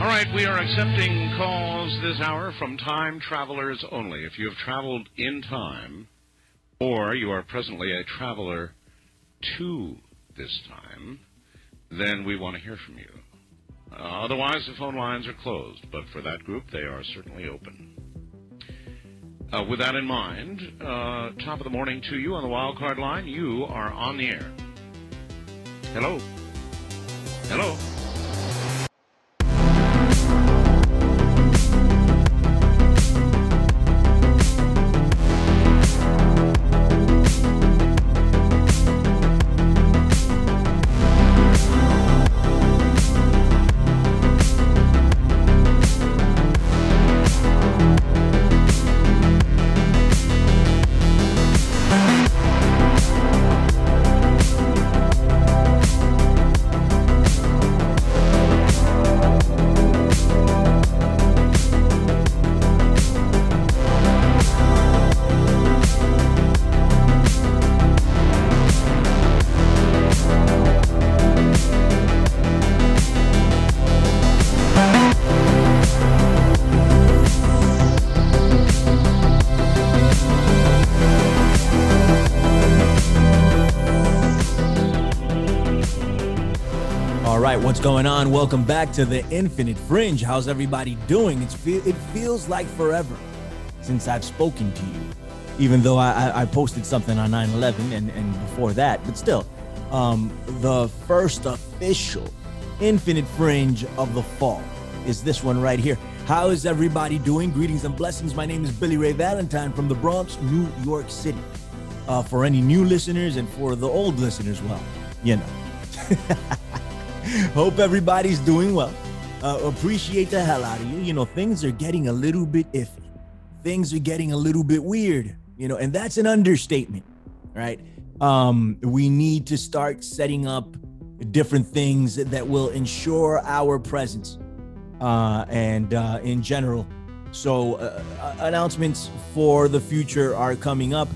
All right, we are accepting calls this hour from time travelers only. If you have traveled in time, or you are presently a traveler to this time, then we want to hear from you. Uh, otherwise, the phone lines are closed, but for that group, they are certainly open. Uh, with that in mind, uh, top of the morning to you on the wild card line. You are on the air. Hello. Hello. What's going on? Welcome back to the Infinite Fringe. How's everybody doing? It's fe- it feels like forever since I've spoken to you, even though I, I, posted something on 9 11 and, and before that, but still, um, the first official Infinite Fringe of the fall is this one right here. How is everybody doing? Greetings and blessings. My name is Billy Ray Valentine from the Bronx, New York City. Uh, for any new listeners and for the old listeners, well, you know. Hope everybody's doing well. Uh, appreciate the hell out of you. You know, things are getting a little bit iffy. Things are getting a little bit weird, you know, and that's an understatement, right? Um, we need to start setting up different things that will ensure our presence uh, and uh, in general. So, uh, uh, announcements for the future are coming up.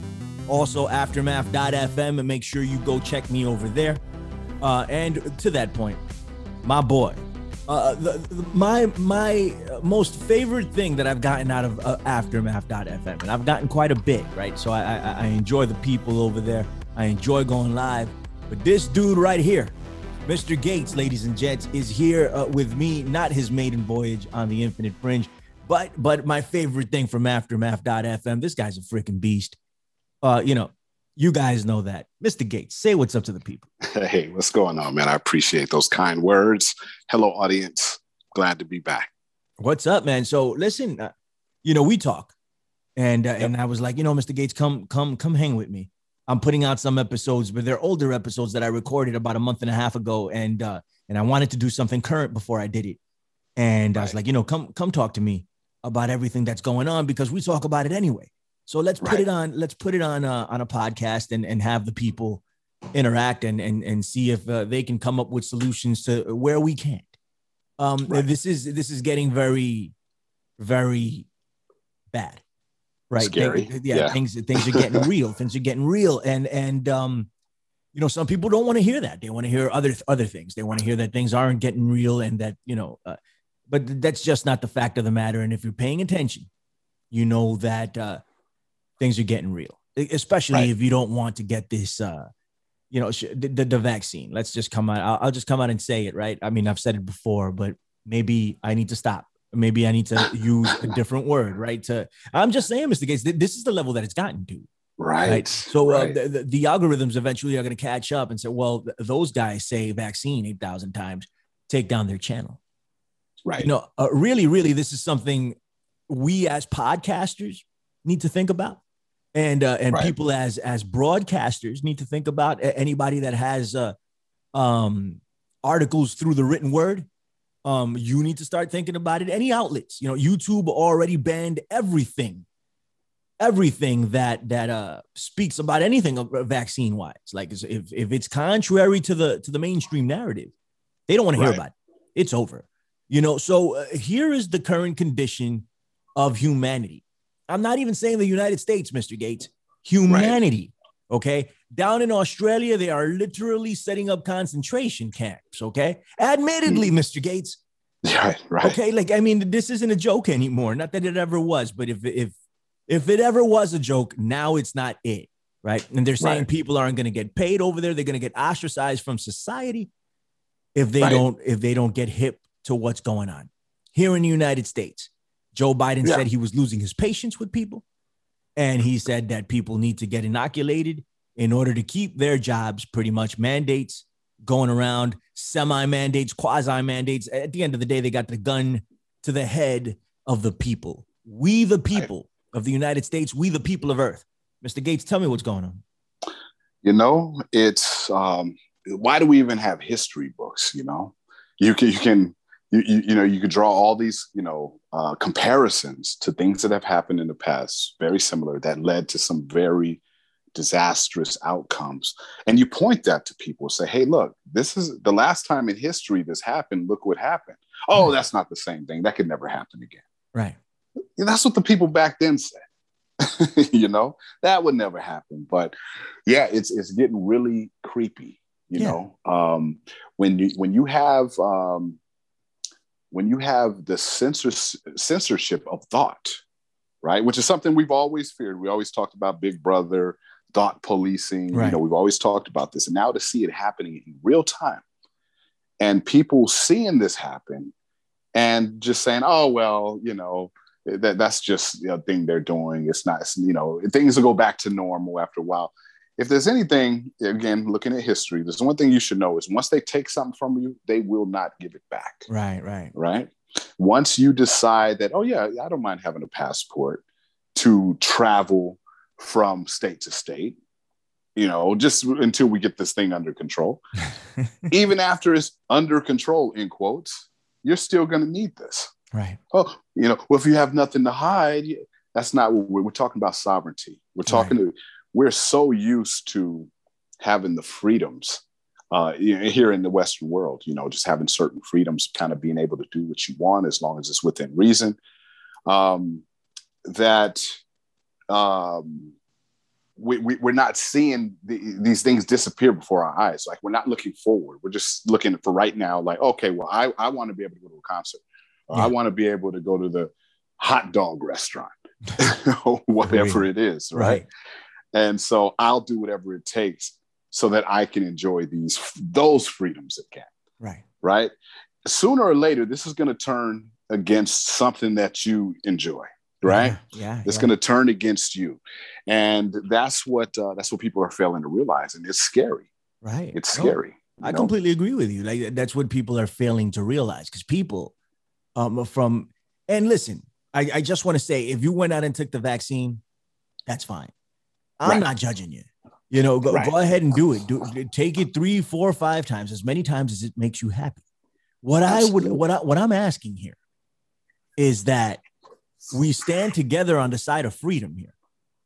Also, aftermath.fm, and make sure you go check me over there. Uh, and to that point, my boy, uh, the, the- my my most favorite thing that I've gotten out of uh, Aftermath.fm, and I've gotten quite a bit, right? So I, I I enjoy the people over there. I enjoy going live, but this dude right here, Mr. Gates, ladies and gents, is here uh, with me. Not his maiden voyage on the Infinite Fringe, but but my favorite thing from Aftermath.fm. This guy's a freaking beast. Uh, you know, you guys know that. Mr. Gates, say what's up to the people. Hey, what's going on, man? I appreciate those kind words. Hello, audience. Glad to be back. What's up, man? So listen, uh, you know, we talk, and uh, and I was like, you know, Mr. Gates, come come come hang with me. I'm putting out some episodes, but they're older episodes that I recorded about a month and a half ago, and uh, and I wanted to do something current before I did it. And I was like, you know, come come talk to me about everything that's going on because we talk about it anyway. So let's put Right. it on. Let's put it on uh, on a podcast and and have the people interact and and and see if uh, they can come up with solutions to where we can't. Um, Right. this is this is getting very, very bad, right? Scary. Thing- yeah, Yeah. things things are getting real. Things are getting real, and and um, you know, some people don't want to hear that. They want to hear other other things. They want to hear that things aren't getting real, and that you know, uh, but that's just not the fact of the matter. And if you're paying attention, you know that uh, things are getting real, especially Right. if you don't want to get this. Uh, you know, sh- the, the, vaccine. Let's just come out. I'll, I'll just come out and say it, right? I mean, I've said it before, but maybe I need to stop. Maybe I need to use a different word, right? To I'm just saying, Mr. Gates, th- this is the level that it's gotten to. Right. Right. So uh, the, the, the algorithms eventually are going to catch up and say, well, th- those guys say vaccine 8,000 times, take down their channel. right. You know, uh, really, really, this is something we as podcasters need to think about. And uh, and Right. people as as broadcasters need to think about anybody that has uh, um, articles through the written word. Um, you need to start thinking about it. Any outlets, you know, YouTube already banned everything everything that that uh speaks about anything vaccine wise like if if it's contrary to the to the mainstream narrative they don't want to hear about it it's over you know so uh, here is the current condition of humanity i'm not even saying the united states mr gates humanity okay down in australia they are literally setting up concentration camps okay admittedly mm. mr gates Right, right. Okay, like I mean, this isn't a joke anymore. Not that it ever was, but if if if it ever was a joke, now it's not it, right? And they're saying Right. people aren't going to get paid over there. They're going to get ostracized from society if they Right. don't if they don't get hip to what's going on here in the United States. Joe Biden Yeah. said he was losing his patience with people, and he said that people need to get inoculated in order to keep their jobs. Pretty much mandates going around, semi mandates, quasi mandates. At the end of the day, they got the gun to the head of the people. We, the people of the United States, we, the people of Earth. Mr. Gates, tell me what's going on. You know, it's um, why do we even have history books? You know, you can you can you you, you know you could draw all these you know uh, comparisons to things that have happened in the past, very similar that led to some very disastrous outcomes, and you point that to people. Say, hey, look, this is the last time in history this happened. Look what happened. Oh, that's not the same thing. That could never happen again. Right. That's what the people back then said. you know, that would never happen. But yeah, it's it's getting really creepy. You Yeah. know, um, when you when you have um, when you have the censors, censorship of thought, right? Which is something we've always feared. We always talked about Big Brother, thought policing. Right. You know, we've always talked about this, and now to see it happening in real time, and people seeing this happen, and just saying, "Oh well, you know." that that's just a thing they're doing. It's not, it's, you know, things will go back to normal after a while. If there's anything, again, looking at history, there's one thing you should know is once they take something from you, they will not give it back. Right. Right. Right. Once you decide that, oh yeah, I don't mind having a passport to travel from state to state, you know, just until we get this thing under control. Even after it's under control, in quotes, you're still going to need this right. oh, you know, well, if you have nothing to hide, that's not what we're, we're talking about sovereignty. We're talking to, we're so used to having the freedoms uh, here in the Western world, you know, just having certain freedoms, kind of being able to do what you want as long as it's within reason. Um, that um, we, we, we're not seeing the, these things disappear before our eyes. Like we're not looking forward. We're just looking for right now, like, okay, well, I, I want to be able to go to a concert. Or Yeah. I want to be able to go to the hot dog restaurant, whatever it is, right? Right. And so I'll do whatever it takes so that I can enjoy these those freedoms again, Right. right? Sooner or later, this is going to turn against something that you enjoy, right? Yeah. yeah It's yeah. going to turn against you, and that's what uh, that's what people are failing to realize, and it's scary. Right. It's scary. you I know? completely agree with you. Like that's what people are failing to realize because people um from and listen, I, I just want to say if you went out and took the vaccine, that's fine. I'm Right. not judging you. You know, go, Right. go ahead and do it. Do take it three, four, five times, as many times as it makes you happy. What I would what I what I'm asking here is that we stand together on the side of freedom here.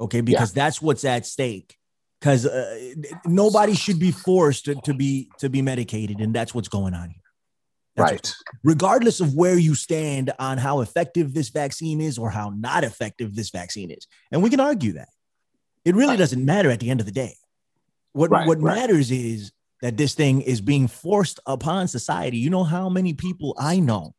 Okay, because that's what's at stake. Because uh, nobody should be forced to, to be to be medicated, and that's what's going on here. That's right. regardless of where you stand on how effective this vaccine is or how not effective this vaccine is. And we can argue that. It really Right. doesn't matter at the end of the day. What Right, what right. matters is that this thing is being forced upon society. You know how many people I know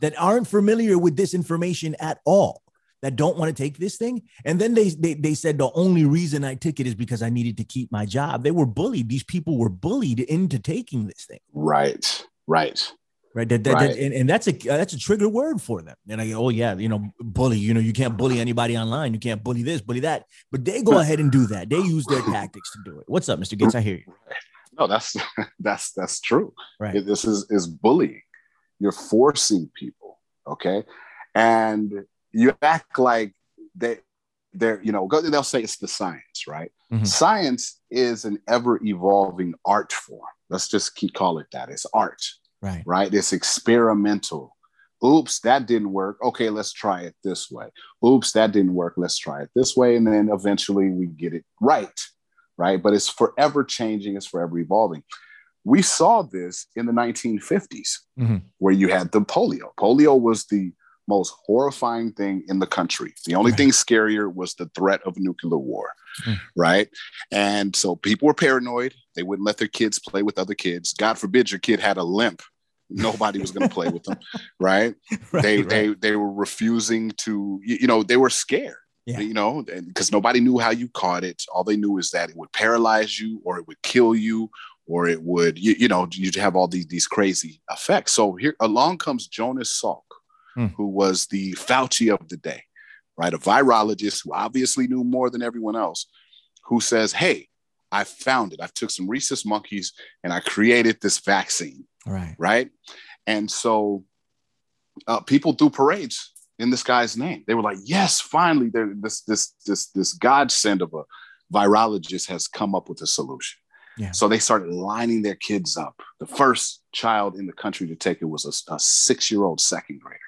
that aren't familiar with this information at all that don't want to take this thing and then they, they they said the only reason i took it is because i needed to keep my job they were bullied these people were bullied into taking this thing Right. Right. Right? That, that, Right. and, and that's a that's a trigger word for them. And I go, oh yeah, you know, bully. You know, you can't bully anybody online. You can't bully this, bully that. But they go ahead and do that. They use their tactics to do it. What's up, Mr. Gates? I hear you. No, that's that's that's true. Right. This is is bullying. You're forcing people, okay, and you act like they they're you know go- they'll say it's the science, right? Mhm. Science is an ever evolving art form. Let's just keep call it that. It's art, Right. right? It's experimental. Oops, that didn't work. Okay, let's try it this way. Oops, that didn't work. Let's try it this way, and then eventually we get it right, right? But it's forever changing. It's forever evolving. We saw this in the 1950s, Mhm. where you had the polio. Polio was the most horrifying thing in the country. The only Right. thing scarier was the threat of nuclear war, Mm. right? And so people were paranoid. They wouldn't let their kids play with other kids. God forbid your kid had a limp. Nobody was going to play with them, right? Right, they right. they they were refusing to. You, know, they were scared. Yeah. You know, because nobody knew how you caught it. All they knew is that it would paralyze you, or it would kill you, or it would you, you know you'd have all these these crazy effects. So here along comes Jonas Salk, Hmm. who was the Fauci of the day, right? A virologist who obviously knew more than everyone else, who says, "Hey, I found it. I took some rhesus monkeys and I created this vaccine." right. right? And so uh, people threw parades in this guy's name. They were like, "Yes, finally, this this this this godsend of a virologist has come up with a solution." Yeah. So they started lining their kids up. The first child in the country to take it was a, a six-year-old second grader,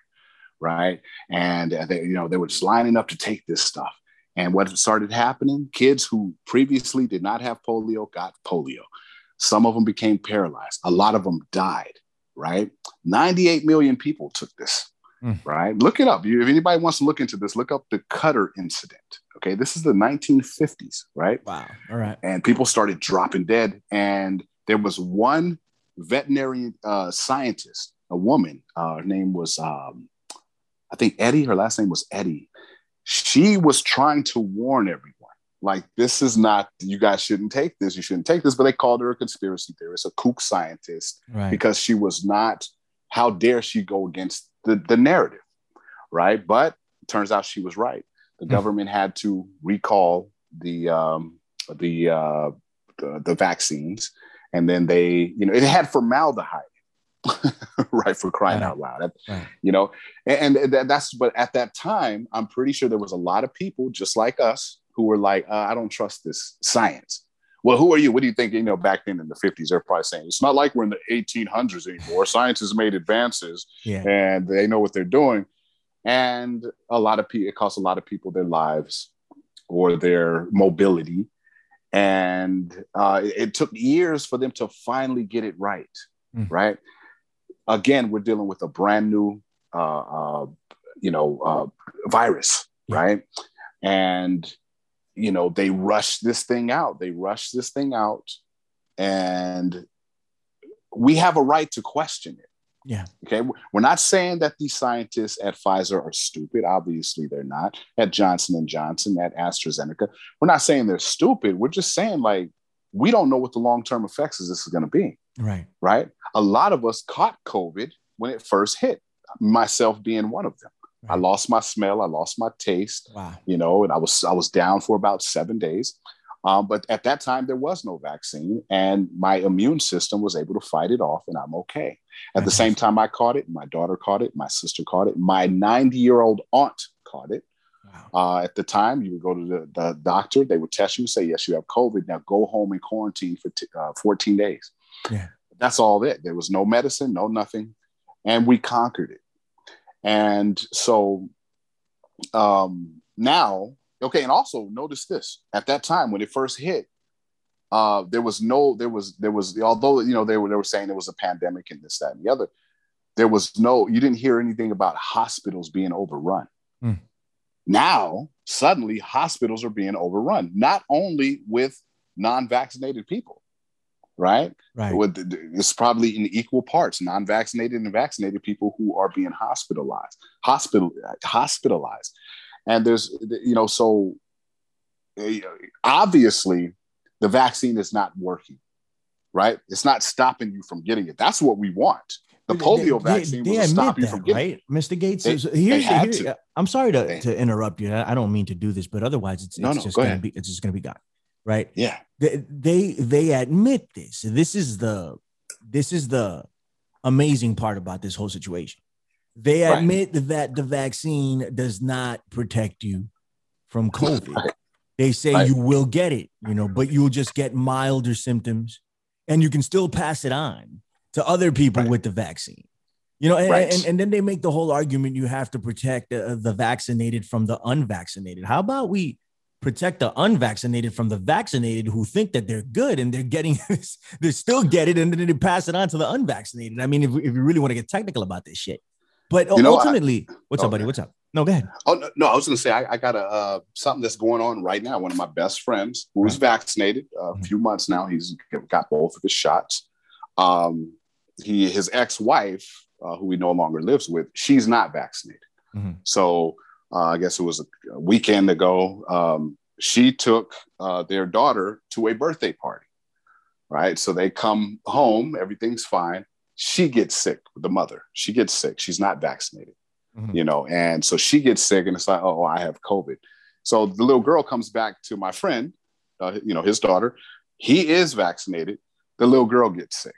right? And uh, they, you know, they were just lining up to take this stuff. And what started happening? Kids who previously did not have polio got polio. Some of them became paralyzed. A lot of them died, right? 98 million people took this, Mm. right? Look it up. You, if anybody wants to look into this, look up the Cutter incident. Okay. This is the 1950s, right? Wow. All right. And people started dropping dead. And there was one veterinary uh, scientist, a woman, uh, her name was, um, I think Eddy, her last name was Eddy. She was trying to warn everyone like this is not you guys shouldn't take this you shouldn't take this but they called her a conspiracy theorist a kook scientist Right. because she was not how dare she go against the, the narrative right but it turns out she was right the Hmm. government had to recall the um, the, uh, the the vaccines and then they you know it had formaldehyde right for crying Right. out loud Right. you know and, and that- that's but at that time i'm pretty sure there was a lot of people just like us who were like uh, i don't trust this science well who are you what do you think you know back then in the 50s they're probably saying it's not like we're in the 1800s anymore science has made advances Yeah. and they know what they're doing and a lot of people it costs a lot of people their lives or their mobility and uh, it, it took years for them to finally get it right Mm. right again we're dealing with a brand new uh, uh, you know uh, virus right and you know they rush this thing out they rush this thing out and we have a right to question it Yeah. Okay, we're not saying that these scientists at Pfizer are stupid. Obviously, they're not. At Johnson and Johnson, at AstraZeneca, we're not saying they're stupid. We're just saying like we don't know what the long term effects of this is going to be. Right. Right? A lot of us caught COVID when it first hit. Myself being one of them. I lost my smell. I lost my taste Wow. you know, and I was I was down for about seven days. Um, but at that time, there was no vaccine, and my immune system was able to fight it off, and I'm okay. At the same time, I caught it. My daughter caught it. My sister caught it. My 90 year old aunt caught it. Wow. Uh, at the time, you would go to the, the doctor. They would test you, and say yes, you have COVID. Now go home and quarantine for t- uh, 14 days. Yeah. That's all it. There was no medicine, no nothing, and we conquered it. And so um, now, okay, and also notice this: at that time when it first hit, uh, there was no, there was, there was, although you know they were they were saying there was a pandemic and this, that, and the other. There was no, you didn't hear anything about hospitals being overrun. Hmm. Now, suddenly, hospitals are being overrun, not only with non-vaccinated people, right? Right. With it's probably in equal parts non-vaccinated and vaccinated people who are being hospitalized, hospital hospitalized, and there's you know so uh, obviously the vaccine is not working, right? It's not stopping you from getting it. That's what we want. The polio They- vaccine they, they admit that, from getting it. right, Mr. Gates. They- they here's, had here-. I'm sorry to, to interrupt you. I don't mean to do this, but otherwise, it's, No, it's no, just go gonna ahead. be it's just gonna be gone, right? Yeah, They, they they admit this. This is the this is the amazing part about this whole situation. They Right. admit that the vaccine does not protect you from COVID. Right. They say Right. you will get it, you know, but you'll just get milder symptoms and you can still pass it on to other people Right. with the vaccine. You know, and, Right. and, and then they make the whole argument you have to protect uh, the vaccinated from the unvaccinated. How about we protect the unvaccinated from the vaccinated who think that they're good and they're getting this, they still get it and then they pass it on to the unvaccinated. I mean, if, if you really want to get technical about this shit. But You know, I- ultimately, what's up, buddy? What's up? No, go ahead. Oh no, no, I was going to say I, I got a uh, something that's going on right now. One of my best friends who's was vaccinated uh, a Mhm. few months now. He's got both of his shots. Um, he his ex-wife, uh, who he no longer lives with, she's not vaccinated. Mhm. So uh, I guess it was a weekend ago. Um, she took uh, their daughter to a birthday party. Right. So they come home, everything's fine. She gets sick, the mother. She gets sick. She's not vaccinated, Mhm. you know, and so she gets sick, and it's like, oh, I have COVID. So the little girl comes back to my friend, uh, you know, his daughter. He is vaccinated. The little girl gets sick,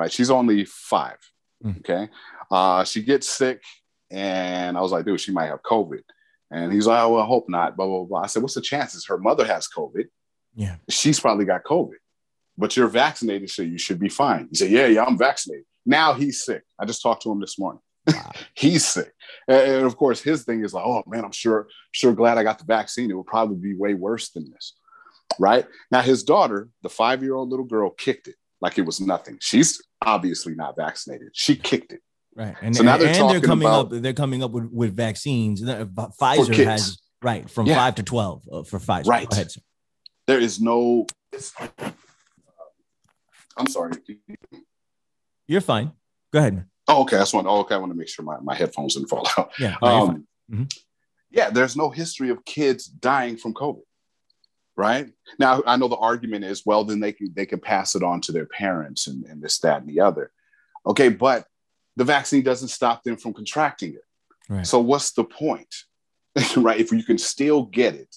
right? She's only five. Mm. Okay. Uh, she gets sick, and I was like, dude, she might have COVID. And he's like, oh, well, I hope not. Blah, blah, blah. I said, what's the chances? Her mother has COVID. Yeah. She's probably got COVID, but you're vaccinated, so you should be fine. He said, yeah, yeah, I'm vaccinated. Now he's sick. I just talked to him this morning. Wow. he's sick. And, of course, his thing is like, oh man, I'm sure, sure glad I got the vaccine. It would probably be way worse than this. Right. Now, his daughter, the five year old little girl, kicked it like it was nothing. She's obviously not vaccinated. She kicked it. Right. And, So now and they're they're coming up. They're coming up with, with vaccines. Uh, Pfizer has right from Yeah. five to twelve uh, for Pfizer. Right. Go ahead, sir. There is no. I'm sorry. You're fine. Go ahead. Oh, okay. That's one. Oh, okay. I want to make sure my, my headphones didn't fall out. Yeah. no. Um, Mhm. Yeah, there's no history of kids dying from COVID. Right now, I know the argument is, well, then they can they can pass it on to their parents and, and this, that, and the other. Okay, but the vaccine doesn't stop them from contracting it. Right. So what's the point? right? If you can still get it,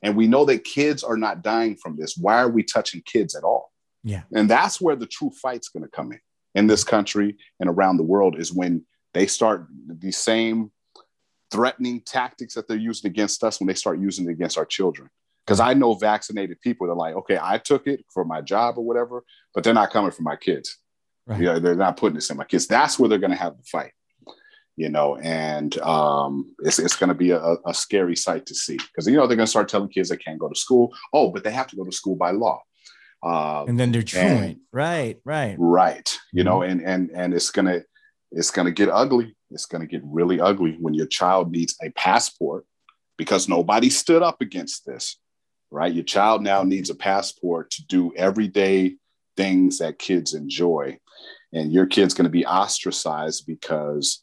and we know that kids are not dying from this, why are we touching kids at all? Yeah. And that's where the true fight's going to come in in this country and around the world is when they start the same threatening tactics that they're using against us when they start using it against our children. Because I know vaccinated people, they're like, okay, I took it for my job or whatever, but they're not coming for my kids. Right. Yeah, they're not putting this in my kids. That's where they're going to have the fight, you know, and um, it's, it's going to be a, a scary sight to see because, you know, they're going to start telling kids they can't go to school. Oh, but they have to go to school by law. Uh, And then they're truant. Right. Right. right you know and and and it's gonna it's gonna get ugly it's gonna get really ugly when your child needs a passport because nobody stood up against this right your child now needs a passport to do everyday things that kids enjoy and your kid's going to be ostracized because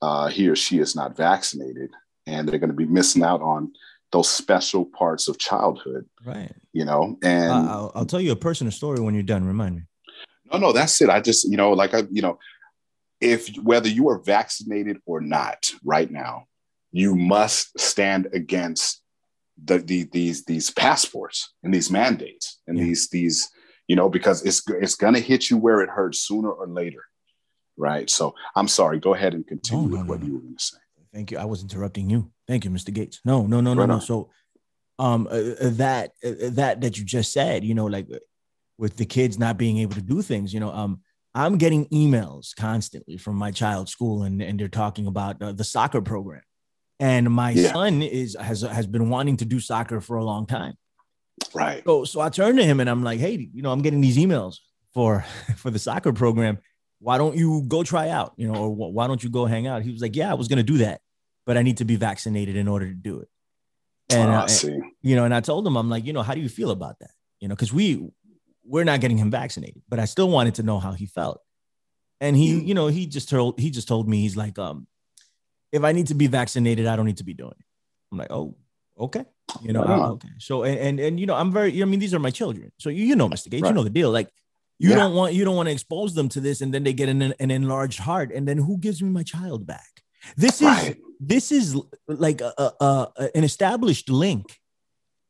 uh, he or she is not vaccinated and they're going to be missing out on those special parts of childhood Right. you know and Uh, I'll, I'll tell you a personal story when you're done. Remind me. No, no, that's it. I just, you know, like I, you know, if whether you are vaccinated or not right now, you must stand against the, the these these passports and these mandates and Yeah. these these, you know, because it's it's gonna hit you where it hurts sooner or later. Right. So I'm sorry. Go ahead and continue No, no, with no, what you were gonna say. Thank you. I was interrupting you. Thank you, Mr. Gates. No, no, no, no, Right no. on. So, um, uh, uh, that uh, that that you just said, you know, like uh, with the kids not being able to do things, you know, um, I'm getting emails constantly from my child's school, and and they're talking about uh, the soccer program, and my Yeah. son is has has been wanting to do soccer for a long time. Right. So so I turned to him and I'm like, hey, you know, I'm getting these emails for for the soccer program. Why don't you go try out? You know, or why don't you go hang out? He was like, yeah, I was gonna do that, but I need to be vaccinated in order to do it. And Oh, I see. you know, and I told him, I'm like, you know, how do you feel about that? You know, because we we're not getting him vaccinated, but I still wanted to know how he felt. And he, Mm. you know, he just told he just told me he's like, um, if I need to be vaccinated, I don't need to be doing it. I'm like, oh, okay. You know, Right uh, okay. So and, and and you know, I'm very, I mean, these are my children. So you, you know, Mr. Gates, you know the deal. Like you Yeah. don't want you don't want to expose them to this, and then they get an, an enlarged heart, and then who gives me my child back? This is Right. this is like a, a, a- an established link,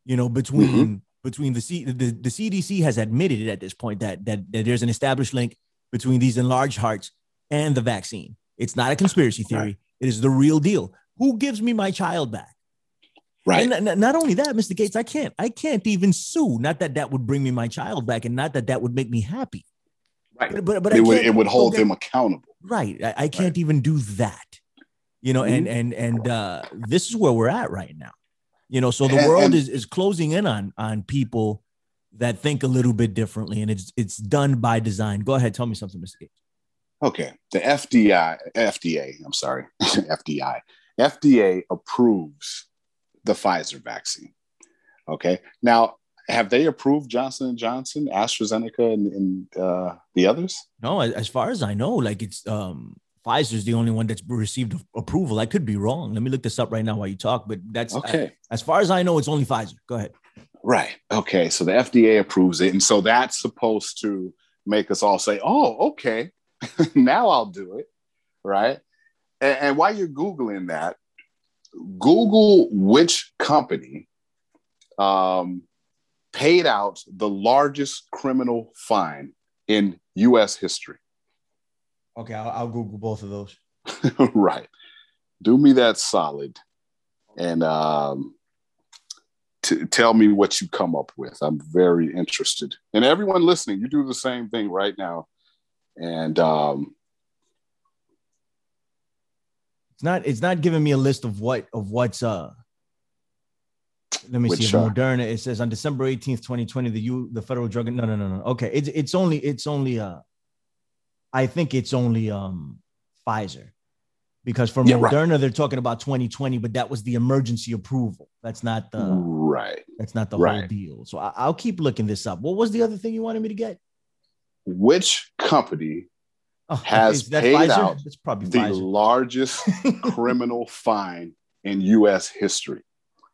you know, between Mm-hmm. between the, C, the the CDC has admitted it at this point that, that that there's an established link between these enlarged hearts and the vaccine. It's not a conspiracy theory. It is the real deal. Who gives me my child back? Right. And n- not only that, Mr. Gates, I can't I can't even sue. Not that that would bring me my child back, and not that that would make me happy. right. But but, but it would it would hold them accountable. right I, I can't even do that you know and and and uh this is where we're at right now you know so the And- world and- is is closing in on on people that think a little bit differently and it's it's done by design go ahead tell me something mr gates Okay, the FDI, FDA, I'm sorry, FDI, FDA approves the Pfizer vaccine. Okay, now have they approved Johnson and Johnson, AstraZeneca, and, and uh, the others? No, as far as I know, like it's um, Pfizer's the only one that's received approval. I could be wrong. Let me look this up right now while you talk. But that's okay. I, as far as I know, it's only Pfizer. Go ahead. Right. Okay. So the FDA approves it, and so that's supposed to make us all say, "Oh, okay, now I'll do it." Right. And, and while you're googling that, Google which company um, paid out the largest criminal fine in U.S. history. Okay, I'll, I'll Google both of those. right. Do me that solid, and um, t- tell me what you come up with. I'm very interested. And everyone listening, you do the same thing right now. And um, it's not it's not giving me a list of what of what's uh let me see. Uh, Moderna. It says on December 18th, 2020, the U the federal drug. No, no, no, no. Okay. It's it's only it's only uh I think it's only um Pfizer. Because for yeah, Moderna, right. they're talking about 2020, but that was the emergency approval. That's not the right. That's not the right. whole deal. So I, will keep looking this up. What was the other thing you wanted me to get? Which company oh, has paid Pfizer? out it's probably the Pfizer. largest criminal fine in U.S. history?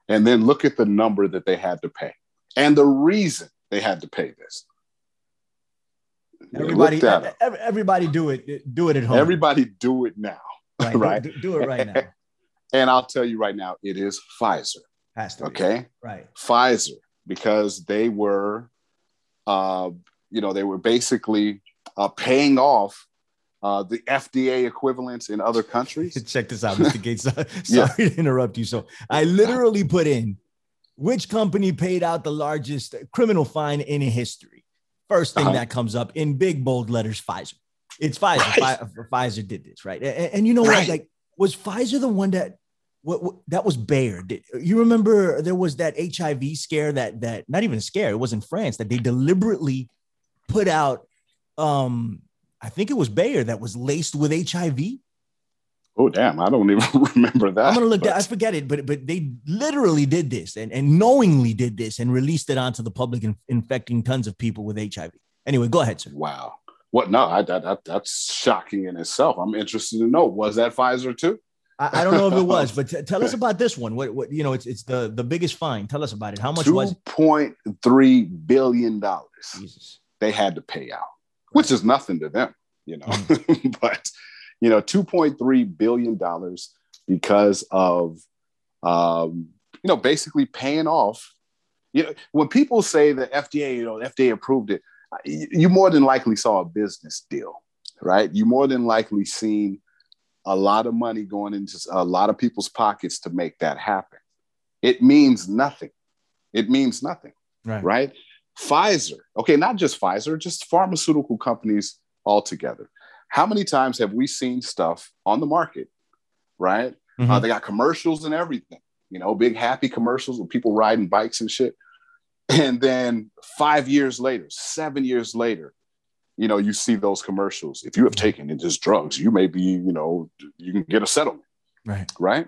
and then look at the number that they had to pay and the reason they had to pay this. Everybody, everybody do it. Do it at home. Everybody do it now. Right. right? Do, do, it right now. And I'll tell you right now, it is Pfizer. Has to. Okay. Be. Right. Pfizer, because they were, uh, you know, they were basically uh, paying off uh, the FDA equivalents in other countries. Check this out, Mr. Gates. Sorry yeah. to interrupt you. So I literally put in which company paid out the largest criminal fine in history. First thing uh-huh. that comes up in big bold letters, Pfizer. It's Pfizer. Right. Pfizer did this, right? And, and you know right. what? Like, was Pfizer the one that what, what, that was Bayer. Did, you remember there was that HIV scare that that not even a scare, it was in France that they deliberately put out um I think it was Bayer that was laced with HIV. Oh damn! I don't even remember that. I'm gonna look. But... I forget it, but but they literally did this and, and knowingly did this and released it onto the public, and infecting tons of people with HIV. Anyway, go ahead, sir. Wow. What? No, I, that, that that's shocking in itself. I'm interested to know. Was that Pfizer too? I, I don't know if it was, but t- tell us about this one. What, what you know? It's it's the the biggest fine. Tell us about it. How much 2. was? Two point three billion dollars. Jesus. They had to pay out which is nothing to them, you know. Mm. but you know, two point three billion dollars because of um, you know basically paying off. You know, when people say the FDA, you know, FDA approved it, you more than likely saw a business deal, right? You more than likely seen a lot of money going into a lot of people's pockets to make that happen. It means nothing. It means nothing, right? right? Pfizer, okay, not just Pfizer, just pharmaceutical companies altogether. How many times have we seen stuff on the market, right? Uh, mm-hmm. Uh, they got commercials and everything, you know, big happy commercials with people riding bikes and shit. And then five years later, seven years later, you know, you see those commercials. If you have taken this drugs, you may be, you know, you can get a settlement. Right. Right.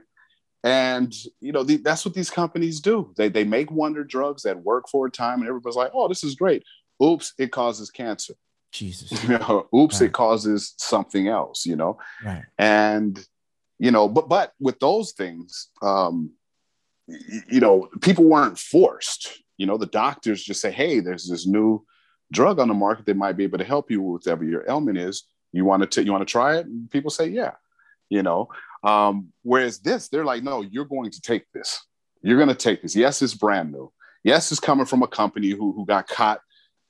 And you know the, that's what these companies do. They they make wonder drugs that work for a time, and everybody's like, "Oh, this is great." Oops, it causes cancer. Jesus. You know, oops, right. it causes something else. You know, right. and you know, but but with those things, um, you know, people weren't forced. You know, the doctors just say, "Hey, there's this new drug on the market that might be able to help you with whatever your ailment is. You want to you want to try it?" And people say, "Yeah." You know, um, whereas this, they're like, no, you're going to take this. You're going to take this. Yes, it's brand new. Yes, it's coming from a company who, who got caught,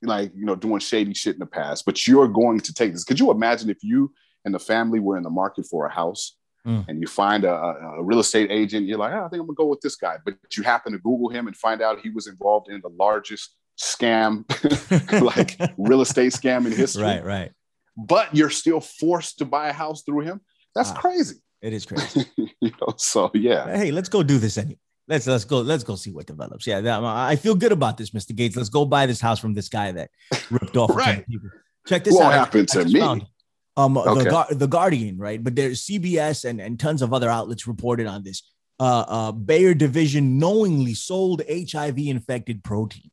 like, you know, doing shady shit in the past, but you're going to take this. Could you imagine if you and the family were in the market for a house mm. and you find a, a, real estate agent, you're like, oh, I think I'm gonna go with this guy. But you happen to Google him and find out he was involved in the largest scam, like real estate scam in history. Right, right. But you're still forced to buy a house through him. That's wow. crazy. It is crazy. you know, so yeah. Hey, let's go do this anyway. Let's let's go let's go see what develops. Yeah, I feel good about this, Mr. Gates. Let's go buy this house from this guy that ripped off right. people. Check this what out. What happened to me? Found, um, okay. the the Guardian, right? But there's CBS and and tons of other outlets reported on this. Uh, uh, Bayer division knowingly sold HIV infected proteins.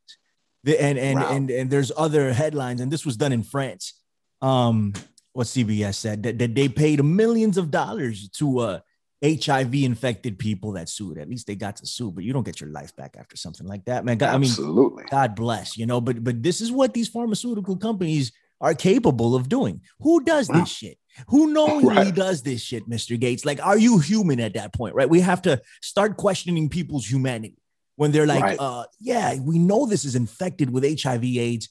The, and and, wow. and and there's other headlines, and this was done in France. Um, what CBS said that, that they paid millions of dollars to uh HIV infected people that sued. At least they got to sue, but you don't get your life back after something like that, man. God, I mean, God bless, you know. But but this is what these pharmaceutical companies are capable of doing. Who does this shit? Who knowingly right. does this shit, Mr. Gates? Like, are you human at that point, right? We have to start questioning people's humanity when they're like, right. uh, yeah, we know this is infected with HIV AIDS,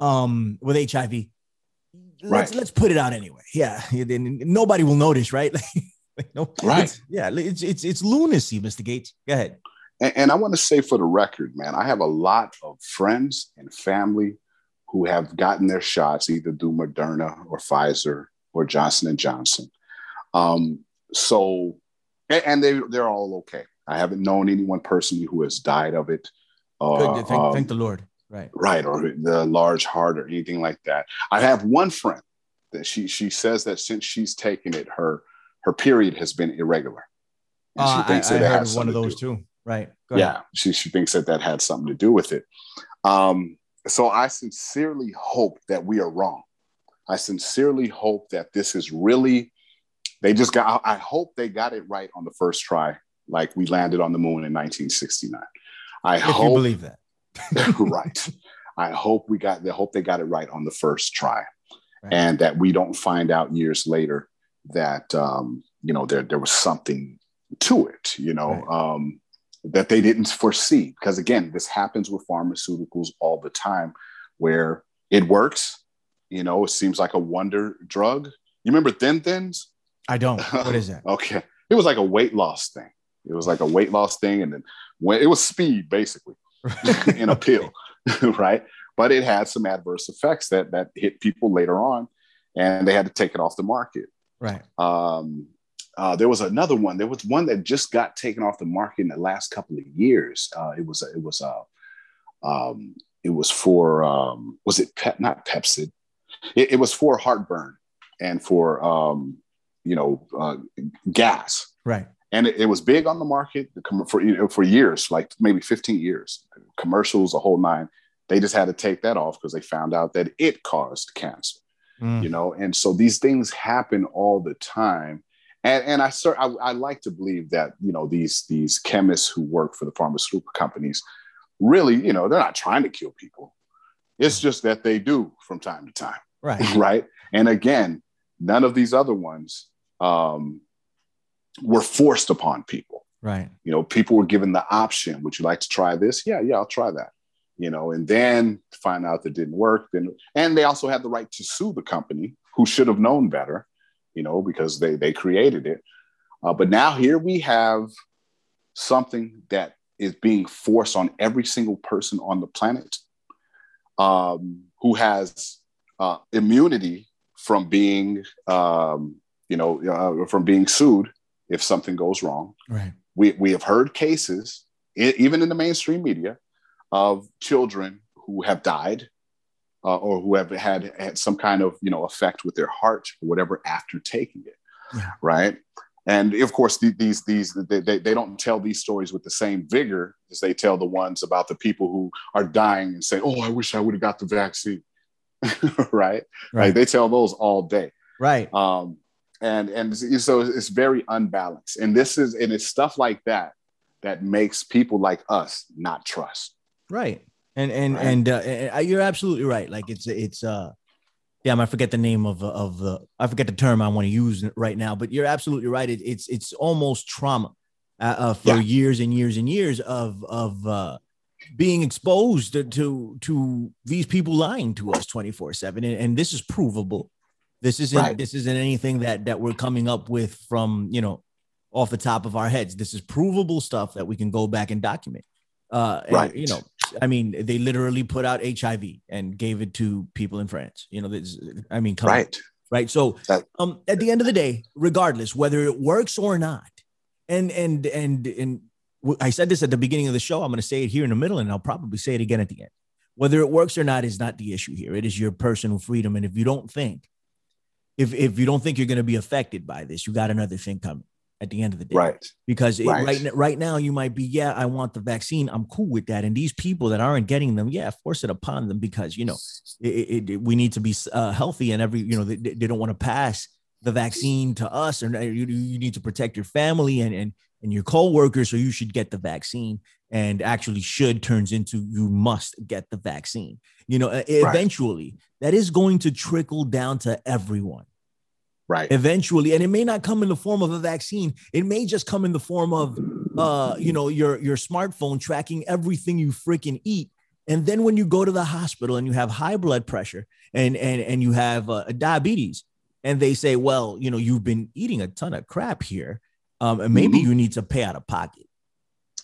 um, with HIV. Let's right. let's put it out anyway. Yeah, nobody will notice, right? no, right. It's, yeah, it's it's it's lunacy, Mr. Gates. Go ahead. And, and I want to say for the record, man, I have a lot of friends and family who have gotten their shots either through Moderna or Pfizer or Johnson and Johnson. Um, so, and they they're all okay. I haven't known anyone personally who has died of it. Uh, thank, um, thank the Lord. Right. Right, or the large heart or anything like that. I have one friend that she she says that since she's taken it, her her period has been irregular. And uh, she thinks I, that I heard one of those to too. Right. yeah, she she thinks that that had something to do with it. Um, so I sincerely hope that we are wrong. I sincerely hope that this is really, they just got, I hope they got it right on the first try, like we landed on the moon in 1969. I if hope, you believe that. right. I hope we got, I hope they got it right on the first try. Right. And that we don't find out years later that, um, you know, there, there was something to it, you know, right. um, that they didn't foresee. Because again, this happens with pharmaceuticals all the time where it works you know, it seems like a wonder drug. You remember Thin Thins? I don't. What is that? okay. It was like a weight loss thing. It was like a weight loss thing. And then when it was speed basically in a pill, right? But it had some adverse effects that that hit people later on and they had to take it off the market. Right. Um, uh, there was another one. There was one that just got taken off the market in the last couple of years. Uh, it was a, it was a um, it was for um, was it pep not Pepcid it, it was for heartburn and for um, you know uh, gas. Right. And it, it, was big on the market for you know, for years, like maybe 15 years. Commercials, a whole nine. They just had to take that off because they found out that it caused cancer. Mm. You know, and so these things happen all the time. And, and I, I, I like to believe that you know these these chemists who work for the pharmaceutical companies really you know they're not trying to kill people it's just that they do from time to time. Right. right. And again, none of these other ones um, were forced upon people. Right. You know, people were given the option. Would you like to try this? Yeah, yeah, I'll try that. You know, and then find out that didn't work. Then, and they also had the right to sue the company who should have known better. You know, because they they created it. Uh, but now here we have something that is being forced on every single person on the planet um, who has uh, immunity from being, um, you know, uh, from being sued if something goes wrong. Right. We we have heard cases, even in the mainstream media, of children who have died uh, or who have had, had some kind of you know effect with their heart or whatever after taking it. Yeah. Right and of course these these they, they don't tell these stories with the same vigor as they tell the ones about the people who are dying and say oh i wish i would have got the vaccine right? right like they tell those all day right um and and so it's very unbalanced and this is and it's stuff like that that makes people like us not trust right and and right? and uh, you're absolutely right like it's it's uh yeah, I forget the name of of the I forget the term I want to use right now, but you're absolutely right. It, it's it's almost trauma uh, uh, for yeah. years and years and years of of uh, being exposed to to these people lying to us 24 7 and, and this is provable this isn't right. this isn't anything that that we're coming up with from you know off the top of our heads this is provable stuff that we can go back and document uh right and, you know I mean, they literally put out HIV and gave it to people in France. You know, this, I mean, right, on, right. So, um, at the end of the day, regardless whether it works or not, and and and and I said this at the beginning of the show. I'm going to say it here in the middle, and I'll probably say it again at the end. Whether it works or not is not the issue here. It is your personal freedom, and if you don't think, if if you don't think you're going to be affected by this, you got another thing coming. at the end of the day. Right. Because it, Right. right right now you might be, yeah, I want the vaccine. I'm cool with that. And these people that aren't getting them, yeah, force it upon them because you know it, it, we need to be uh, healthy and every you know they, they don't want to pass the vaccine to us or you, you need to protect your family and and and your co-workers so you should get the vaccine and actually should turns into you must get the vaccine you know uh, eventually that is going to trickle down to everyone Right. eventually and it may not come in the form of a vaccine it may just come in the form of uh you know your your smartphone tracking everything you freaking eat and then when you go to the hospital and you have high blood pressure and and and you have uh, diabetes and they say well you know you've been eating a ton of crap here um and maybe Mhm. you need to pay out of pocket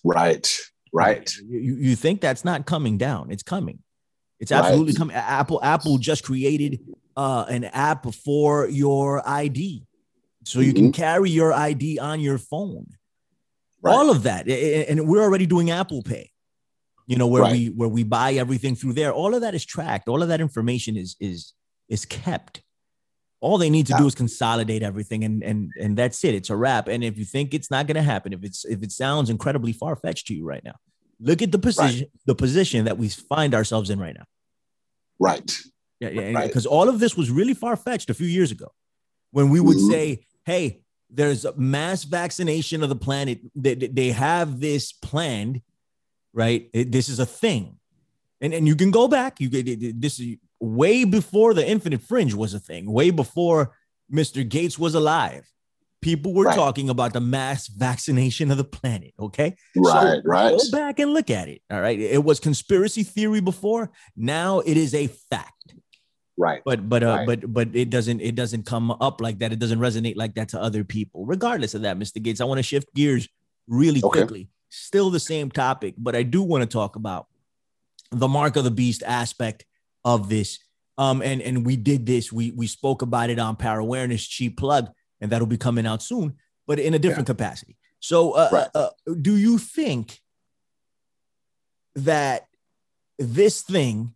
Right. Right. you, you think that's not coming down it's coming it's Right. absolutely coming apple apple just created uh an app for your id so you can carry your id on your phone. Right. all of that. And we're already doing apple pay you know where Right. we where we buy everything through there. All of that is tracked. All of that information is is is kept. All they need to do is consolidate everything and and and that's it. It's a wrap. And if you think it's not going to happen if it's if it sounds incredibly far-fetched to you right now look at the position the position that we find ourselves in right now. Right. Yeah, yeah, Right. because all of this was really far fetched a few years ago, when we would Mhm. say, "Hey, there's a mass vaccination of the planet. They, they- they have this planned, right? It- this is a thing, and and you can go back. You this is way before the Infinite Fringe was a thing. Way before Mr. Gates was alive. People were Right. talking about the mass vaccination of the planet. Okay, Right. so right. Go back and look at it. All right. It was conspiracy theory before. Now it is a fact. Right. But but uh, Right. but but it doesn't it doesn't come up like that. It doesn't resonate like that to other people. Regardless of that, Mr. Gates, I want to shift gears really Okay. quickly. Still the same topic, but I do want to talk about the mark of the beast aspect of this. Um, and and we did this. We we spoke about it on Power Awareness, cheap plug, and that'll be coming out soon, but in a different capacity. So, uh, Right. uh, do you think that this thing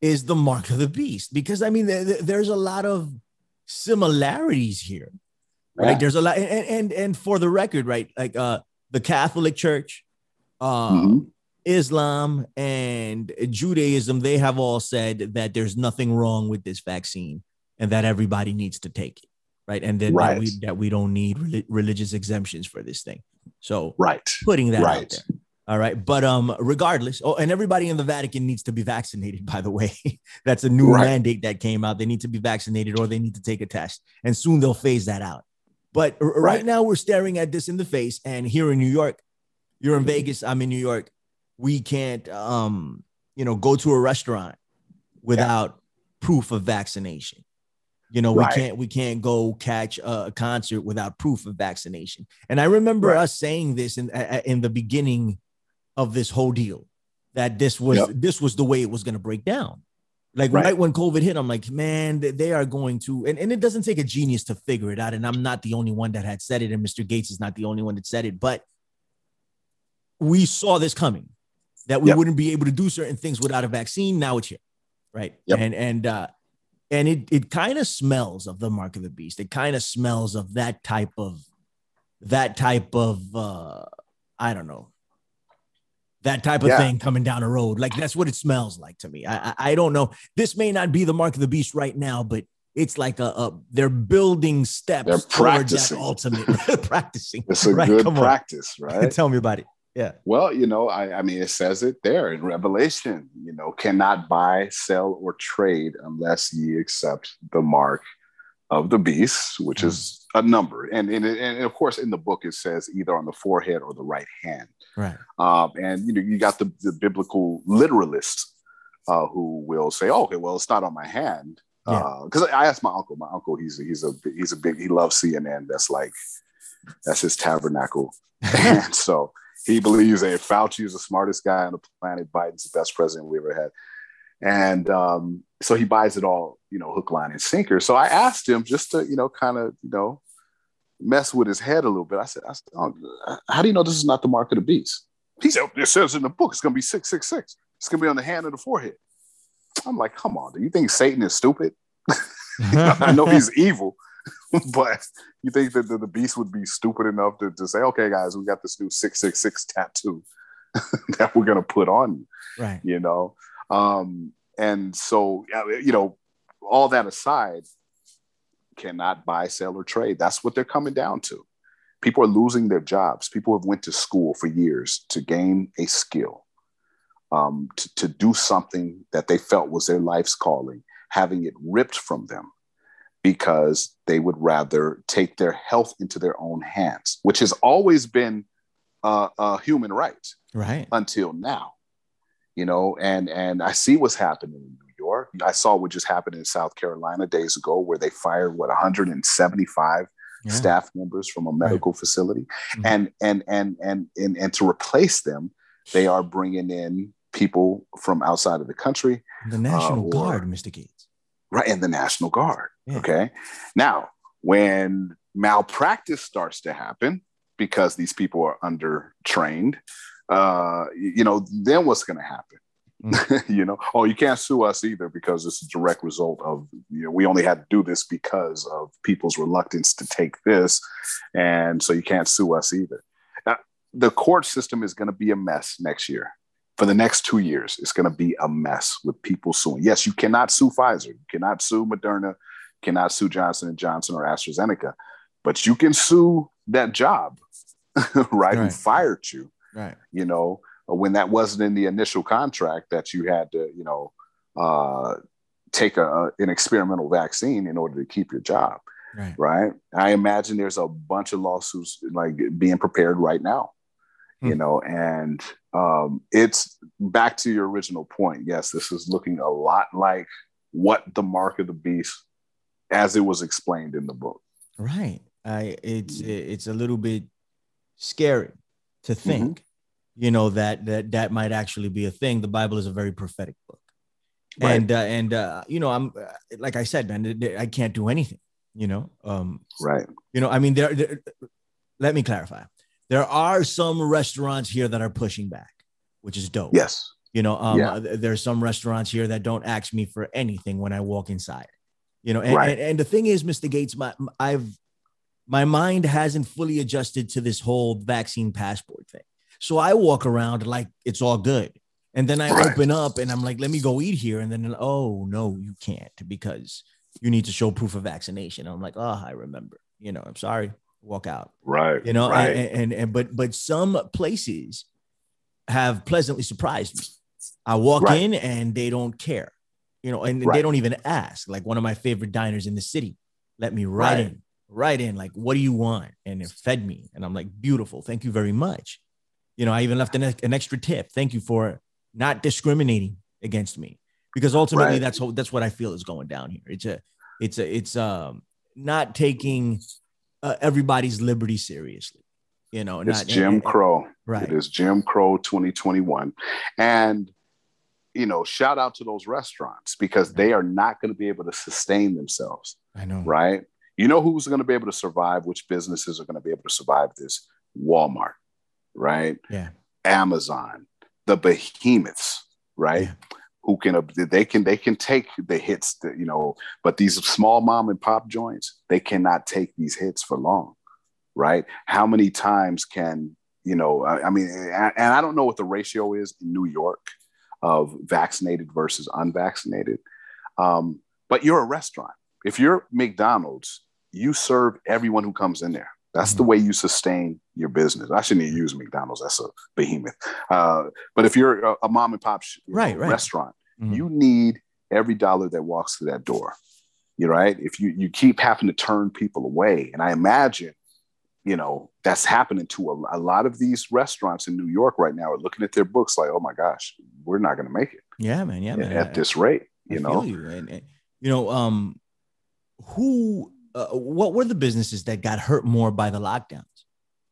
is the mark of the beast? Because I mean, there- there- there's a lot of similarities here, right? Yeah. There's a lot, and and and for the record, right? Like uh, the Catholic Church, uh, Mhm. Islam, and Judaism, they have all said that there's nothing wrong with this vaccine and that everybody needs to take it, right? And that, that we that we don't need reli- religious exemptions for this thing. So Right. putting that out Right. there. All right. But um, regardless, oh, and everybody in the Vatican needs to be vaccinated, by the way. That's a new Right. mandate that came out. They need to be vaccinated or they need to take a test. And soon they'll phase that out. But r- right. Right. now we're staring at this in the face. And here in New York, you're in Vegas, I'm in New York. We can't um, you know, go to a restaurant without proof of vaccination. You know, Right. we can't we can't go catch a, concert without proof of vaccination. And I remember us saying this in in the beginning of this whole deal that this was Yep. this was the way it was going to break down. Like Right. right. when COVID hit, I'm like, man, they- are going to, and, and it doesn't take a genius to figure it out. And I'm not the only one that had said it, and Mr. Gates is not the only one that said it, but we saw this coming that we Yep. wouldn't be able to do certain things without a vaccine. Now it's here, right? Yep. And and uh, and it it kind of smells of the mark of the beast. It kind of smells of that type of that type of uh, I don't know that type of Yeah. thing coming down the road. Like that's what it smells like to me. I, I I don't know. This may not be the mark of the beast right now, but it's like a, a they're building steps They're towards practicing. that ultimate practicing. It's a Right, good come on. practice, right? Tell me about it. Yeah. Well, you know, I, I mean, it says it there in Revelation, you know, cannot buy, sell, or trade unless ye accept the mark of the beast, which is a number. And, and, and of course, in the book, it says either on the forehead or the right hand. Right. Um, and, you know, you got the, the biblical literalists uh, who will say, oh, okay, well, it's not on my hand. Yeah. Because I asked my uncle, my uncle, he's, he's a, he's a big, he loves CNN. That's like, that's his tabernacle. and so he believes that Fauci is the smartest guy on the planet. Biden's the best president we ever had. And um, so he buys it all, you know, hook, line, and sinker. So I asked him just to, you know, kind of, you know, mess with his head a little bit. I said, I said oh, how do you know this is not the mark of the beast? He said, it says in the book, it's going to be 666. It's going to be on the hand or the forehead. I'm like, come on, do you think Satan is stupid? I know he's evil, but you think that the, the beast would be stupid enough to, to say, okay, guys, we got this new 666 tattoo that we're going to put on you. Right. You know? Um, and so, you know, all that aside, cannot buy, sell, or trade. That's what they're coming down to. People are losing their jobs. People have went to school for years to gain a skill, um, to, to do something that they felt was their life's calling, having it ripped from them because they would rather take their health into their own hands, which has always been uh, a human right, right, until now. You know, and and I see what's happening in New York. I saw what just happened in South Carolina days ago, where they fired what 175 yeah. staff members from a medical right. facility, mm-hmm. and, and and and and and to replace them, they are bringing in people from outside of the country. The National uh, or, Guard, Mr. Gates. Right, and the National Guard. Yeah. Okay. Now, when malpractice starts to happen because these people are under trained, uh, you know, then what's going to happen? Mm. you know, oh, you can't sue us either because it's a direct result of, you know, we only had to do this because of people's reluctance to take this. And so you can't sue us either. Now, the court system is going to be a mess next year. For the next two years, it's going to be a mess with people suing. Yes, you cannot sue Pfizer, you cannot sue Moderna, cannot sue Johnson and Johnson or AstraZeneca, but you can sue that job, right, right. Who fired you, right? You know, when that wasn't in the initial contract that you had to, you know, uh, take a, an experimental vaccine in order to keep your job. Right. right. I imagine there's a bunch of lawsuits like being prepared right now, hmm. you know, and um, it's back to your original point. Yes, this is looking a lot like what the mark of the beast as it was explained in the book. Right. I it's it's a little bit scary to mm-hmm. think you know that that that might actually be a thing. The bible is a very prophetic book. Right. and uh, and uh, you know i'm uh, like i said man i can't do anything you know? Um right. you know i mean there, there let me clarify. There are some restaurants here that are pushing back which is dope. Yes. You know um yeah. there's some restaurants here that don't ask me for anything when i walk inside you know? And, right. and, and the thing is mr gates my i've my mind hasn't fully adjusted to this whole vaccine passport thing so I walk around like it's all good. And then I right. open up and I'm like, let me go eat here. And then, oh, no, you can't because you need to show proof of vaccination. I'm like, oh, I remember. You know, I'm sorry. Walk out. Right. You know, right. And, and, and, but, but some places have pleasantly surprised me. I walk right. in and they don't care, you know, and they don't even ask. Like one of my favorite diners in the city, let me right, in, right in, like, what do you want? And it fed me. And I'm like, beautiful. Thank you very much. You know, I even left an, an extra tip. Thank you for not discriminating against me because ultimately right. that's that's what I feel is going down here. It's a it's a it's um not taking uh, everybody's liberty seriously. You know, it's not, Jim and, Crow. Right. It is Jim Crow 2021. And you know, shout out to those restaurants because they are not going to be able to sustain themselves. I know. Right? You know who's going to be able to survive, which businesses are going to be able to survive this? Walmart right? Yeah. Amazon, the behemoths, right? Yeah. Who can they can they can take the hits that you know, but these small mom and pop joints they cannot take these hits for long, right? How many times can you know? I, I mean, and I don't know what the ratio is in New York of vaccinated versus unvaccinated, um, but you're a restaurant. If you're McDonald's, you serve everyone who comes in there. That's mm-hmm. the way you sustain your business. I shouldn't even use McDonald's. That's a behemoth. Uh, but if you're a, a mom and pop right, know, right. restaurant, mm-hmm. you need every dollar that walks through that door. You're right. If you you keep having to turn people away, and I imagine, you know, that's happening to a, a lot of these restaurants in New York right now are looking at their books like, oh my gosh, we're not going to make it. Yeah, man. Yeah, man. At I, this rate, you I know. You. And, and, you know, um, who uh, what were the businesses that got hurt more by the lockdowns?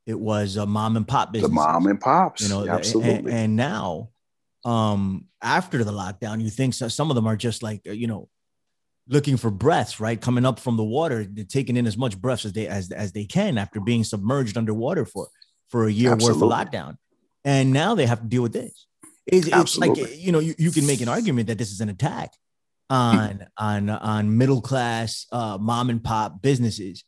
It was a mom and pop business. The mom and pops, you know, absolutely. And, and, now, um, after the lockdown, you think so, some of them are just like uh, you know, looking for breaths, right? Coming up from the water, taking in as much breaths as they as as they can after being submerged underwater for for a year absolutely. worth of lockdown, and now they have to deal with this. It's, it's like you know, you, you can make an argument that this is an attack on on on middle class uh, mom and pop businesses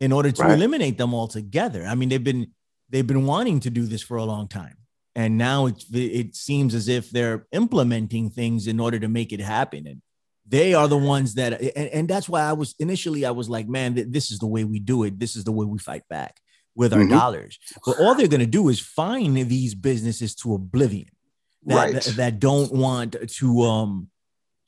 in order to Right. eliminate them altogether. I mean, they've been they've been wanting to do this for a long time, and now it's it seems as if they're implementing things in order to make it happen. And they are the ones that, and, and that's why I was initially I was like, man, this is the way we do it. This is the way we fight back with our Mhm. dollars. But all they're going to do is fine these businesses to oblivion that, Right. that, that don't want to um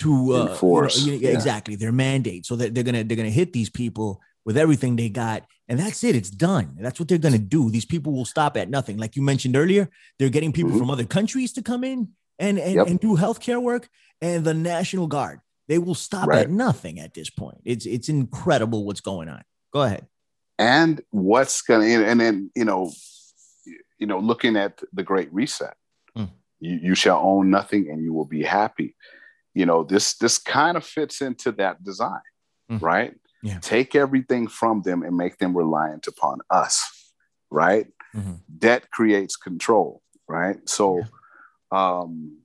to uh, Enforce, you know, yeah. exactly their mandate. So that they're gonna they're gonna hit these people with everything they got, and that's it. It's done. That's what they're gonna do. These people will stop at nothing. Like you mentioned earlier, they're getting people Mhm. from other countries to come in and and, Yep. and do healthcare work, and the National Guard. They will stop Right. at nothing at this point. It's it's incredible what's going on. Go ahead. and what's gonna and then you know you know looking at the great reset Hmm. you, you shall own nothing and you will be happy you know this this kind of fits into that design Hmm. right? Yeah. take everything from them and make them reliant upon us right? Mhm. debt creates control right? So um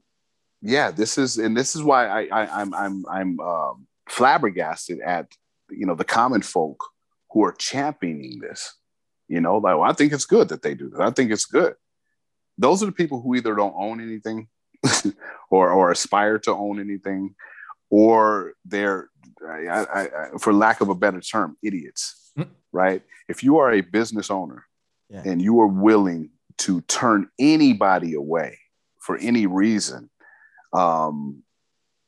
yeah this is and this is why i, I i'm i'm i'm um flabbergasted at you know the common folk who are championing this you know? Like well, i think it's good that they do this. I think it's good. Those are the people who either don't own anything or or aspire to own anything or they're I, I, I, for lack of a better term idiots Mm. right if you are a business owner Yeah. and you are willing to turn anybody away for any reason um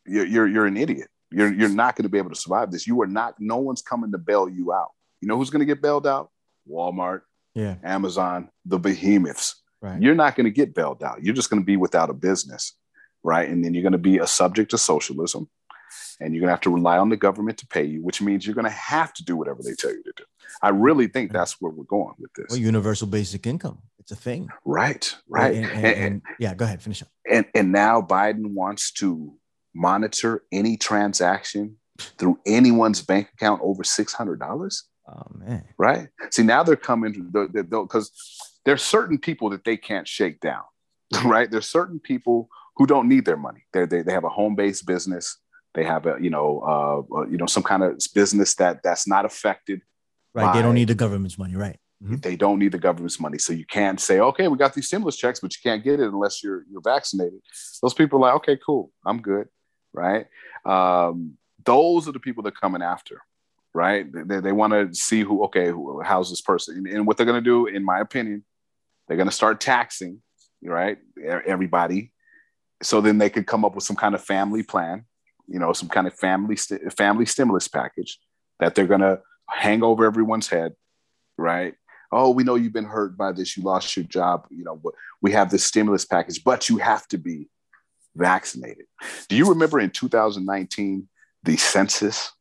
you're you're, you're an idiot you're you're not going to be able to survive this you are not no one's coming to bail you out you know who's going to get bailed out walmart Yeah. amazon the behemoths Right. you're not going to get bailed out you're just going to be without a business right and then you're going to be a subject to socialism and you're going to have to rely on the government to pay you which means you're going to have to do whatever they tell you to do i really think that's where we're going with this Well, universal basic income. It's a thing. right right And, and- And- and- yeah. Go ahead. Finish up. and and now Biden wants to monitor any transaction through anyone's bank account over six hundred dollars. Oh man. Right? See, now they're coming because there's certain people that they can't shake down. Right? There's certain people who don't need their money. They they they have a home based business. They have a you know uh, uh, you know some kind of business that that's not affected. Right. They don't need the government's money. Right. Mhm. They don't need the government's money, so you can't say, okay, we got these stimulus checks, but you can't get it unless you're you're vaccinated. Those people are like, okay, cool, I'm good, right? Um, those are the people that are coming after, right? They, they want to see who, okay, who, how's this person, and, what they're going to do, in my opinion, they're going to start taxing, right, everybody, so then they could come up with some kind of family plan, you know, some kind of family st- family stimulus package that they're going to hang over everyone's head, right? Oh, we know you've been hurt by this. You lost your job. You know, we have this stimulus package, but you have to be vaccinated. Do you remember in 2019 the census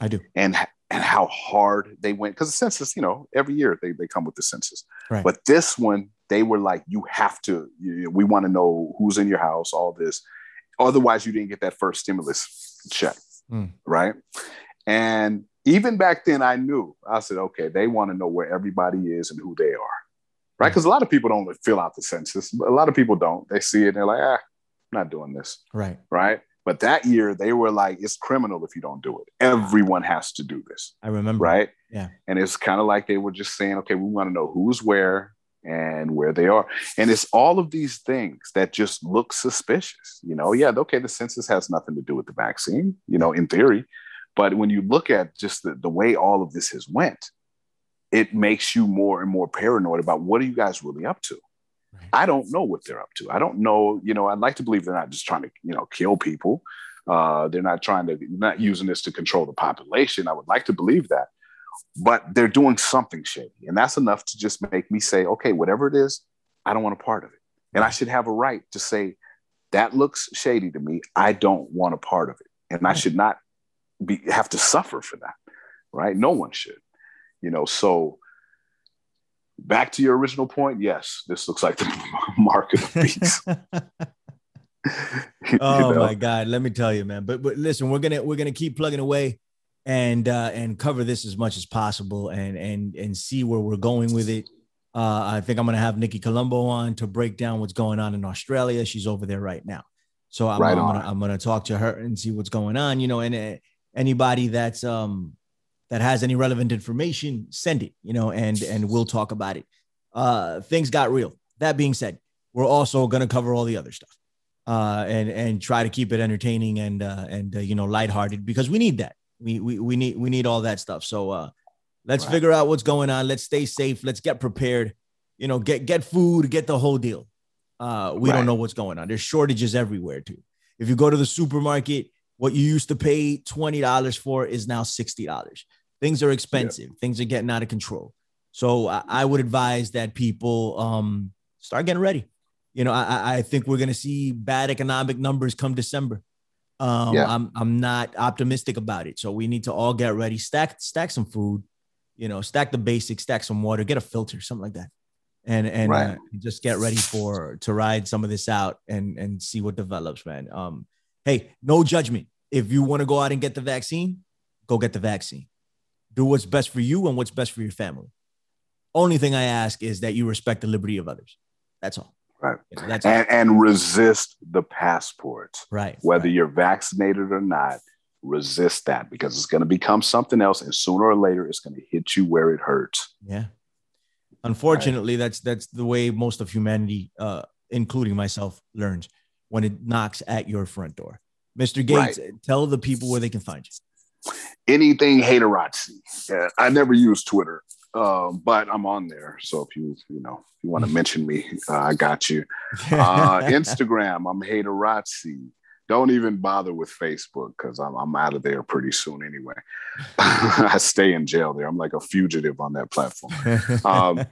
I do. and and how hard they went? Because the census, you know, every year they, they come with the census. Right. But this one, they were like, you have to. You, we want to know who's in your house. All this. Otherwise, you didn't get that first stimulus check, Mm. right? And even back then, I knew. I said, okay, they want to know where everybody is and who they are, right? Because a lot of people don't fill out the census. A lot of people don't. They see it and they're like, ah, I'm not doing this, Right. right? But that year, they were like, it's criminal if you don't do it. Everyone has to do this, I remember. right? Yeah. And it's kind of like they were just saying, okay, we want to know who's where and where they are. And it's all of these things that just look suspicious. You know, yeah, okay, the census has nothing to do with the vaccine, you know, in theory. But when you look at just the, the way all of this has went, it makes you more and more paranoid about what are you guys really up to? Right. I don't know what they're up to. I don't know, you know, I'd like to believe they're not just trying to, you know, kill people. Uh, they're not trying to, not using this to control the population. I would like to believe that but they're doing something shady. And that's enough to just make me say, okay, whatever it is, I don't want a part of it. And I should have a right to say, that looks shady to me. I don't want a part of it. And I should not be have to suffer for that. Right? No one should. You know, so back to your original point, yes, this looks like the mark of the beast. Oh know? my god let me tell you man but but listen we're gonna we're gonna keep plugging away and uh and cover this as much as possible and and and see where we're going with it uh i think i'm gonna have nikki colombo on to break down what's going on in australia she's over there right now So I'm, right I'm, gonna, I'm gonna talk to her and see what's going on. You know, and anybody that's I'm gonna talk to her and see what's going on. You know, and uh, anybody that's um that has any relevant information, send it. You know, and and we'll talk about it. Uh, things got real. That being said, we're also gonna cover all the other stuff. Uh, and and try to keep it entertaining and uh, and uh, you know lighthearted because we need that. We we we need we need all that stuff. So uh, let's right. figure out what's going on. Let's stay safe. Let's get prepared. You know, get get food, get the whole deal. Uh, we right. don't know what's going on. There's shortages everywhere too. If you go to the supermarket, what you used to pay twenty dollars for is now sixty dollars. Things are expensive. Things are getting out of control. So I, I would advise that people um, start getting ready. You know, I, I think we're going to see bad economic numbers come December. Um, yeah. I'm I'm not optimistic about it. So we need to all get ready. Stack stack some food. You know, stack the basics. Stack some water. Get a filter, something like that and and right. uh, just get ready for to ride some of this out and and see what develops, man. Um, hey, no judgment. If you want to go out and get the vaccine, go get the vaccine. Do what's best for you and what's best for your family. Only thing I ask is that you respect the liberty of others. That's all. Right. You know, that's and, and resist the passports. Right. Whether right. you're vaccinated or not, resist that because it's going to become something else. And sooner or later, it's going to hit you where it hurts. Yeah. Unfortunately, right. that's that's the way most of humanity, uh, including myself, learns when it knocks at your front door. Mr. Gates, right. tell the people where they can find you. Anything haterazzi. Yeah, I never use Twitter, uh, but I'm on there. So if you you know if you want to mention me, uh, I got you. Uh, Instagram, I'm haterazzi don't even bother with Facebook because I'm, I'm out of there pretty soon anyway. I stay in jail there. I'm like a fugitive on that platform. Um,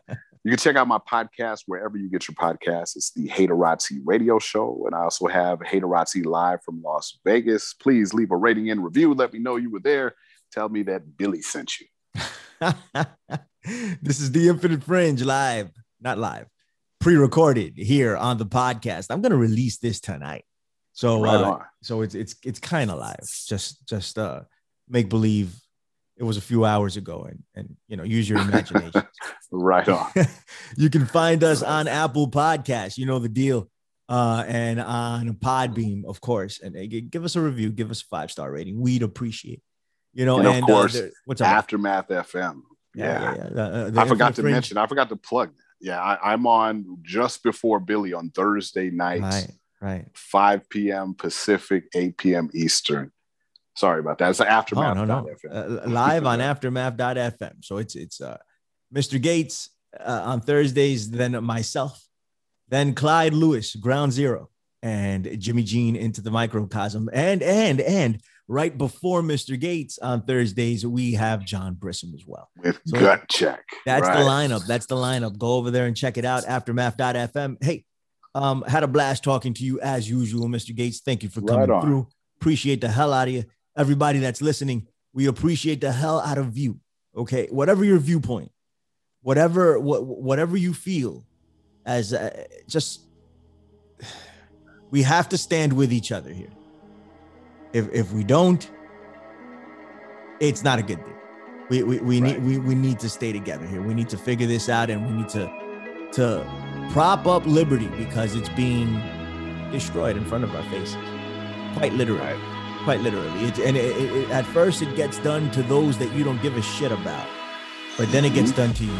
you can check out my podcast wherever you get your podcasts. It's the Haterazzi Radio Show. And I also have Haterazzi Live from Las Vegas. Please leave a rating and review. Let me know you were there. Tell me that Billy sent you. this is the Infinite Fringe live, not live, pre recorded here on the podcast. I'm going to release this tonight. So right uh, so it's it's it's kind of live. Just just uh make believe it was a few hours ago and and you know use your imagination. right on. you can find us on Apple Podcasts. You know the deal. Uh, and on Podbean, of course. And uh, give us a review, give us a five star rating. We'd appreciate. You know, and, of uh, course, uh, what's up? Aftermath FM. Yeah, yeah, yeah. Uh, I forgot to Fringe. mention. I forgot to plug that. Yeah, I, am on just before Billy on Thursday nights. Right right 5 p.m pacific 8 p.m eastern sorry about that it's aftermath oh, no, no. Uh, live on aftermath.fm so it's it's uh mr gates uh, on thursdays then myself then clyde lewis ground zero and jimmy jean into the microcosm and and and right before mr gates on thursdays we have john brissom as well with so gut check that's right. the lineup that's the lineup go over there and check it out aftermath.fm hey um, had a blast talking to you as usual, Mr. Gates. Thank you for coming right through. Appreciate the hell out of you. Everybody that's listening, we appreciate the hell out of you. Okay, whatever your viewpoint, whatever what whatever you feel, as uh, just we have to stand with each other here. If if we don't, it's not a good thing. We we, we right. need we, we need to stay together here. We need to figure this out and we need to to prop up liberty because it's being destroyed in front of our faces. Quite literally. Right. Quite literally. It, and it, it, at first, it gets done to those that you don't give a shit about. But then it gets mm-hmm. done to you.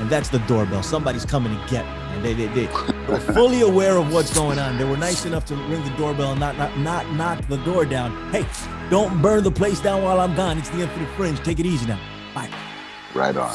And that's the doorbell. Somebody's coming to get me. And they, they, they were fully aware of what's going on. They were nice enough to ring the doorbell and not, not, not knock the door down. Hey, don't burn the place down while I'm gone. It's the Infinite Fringe. Take it easy now. Bye. Right on.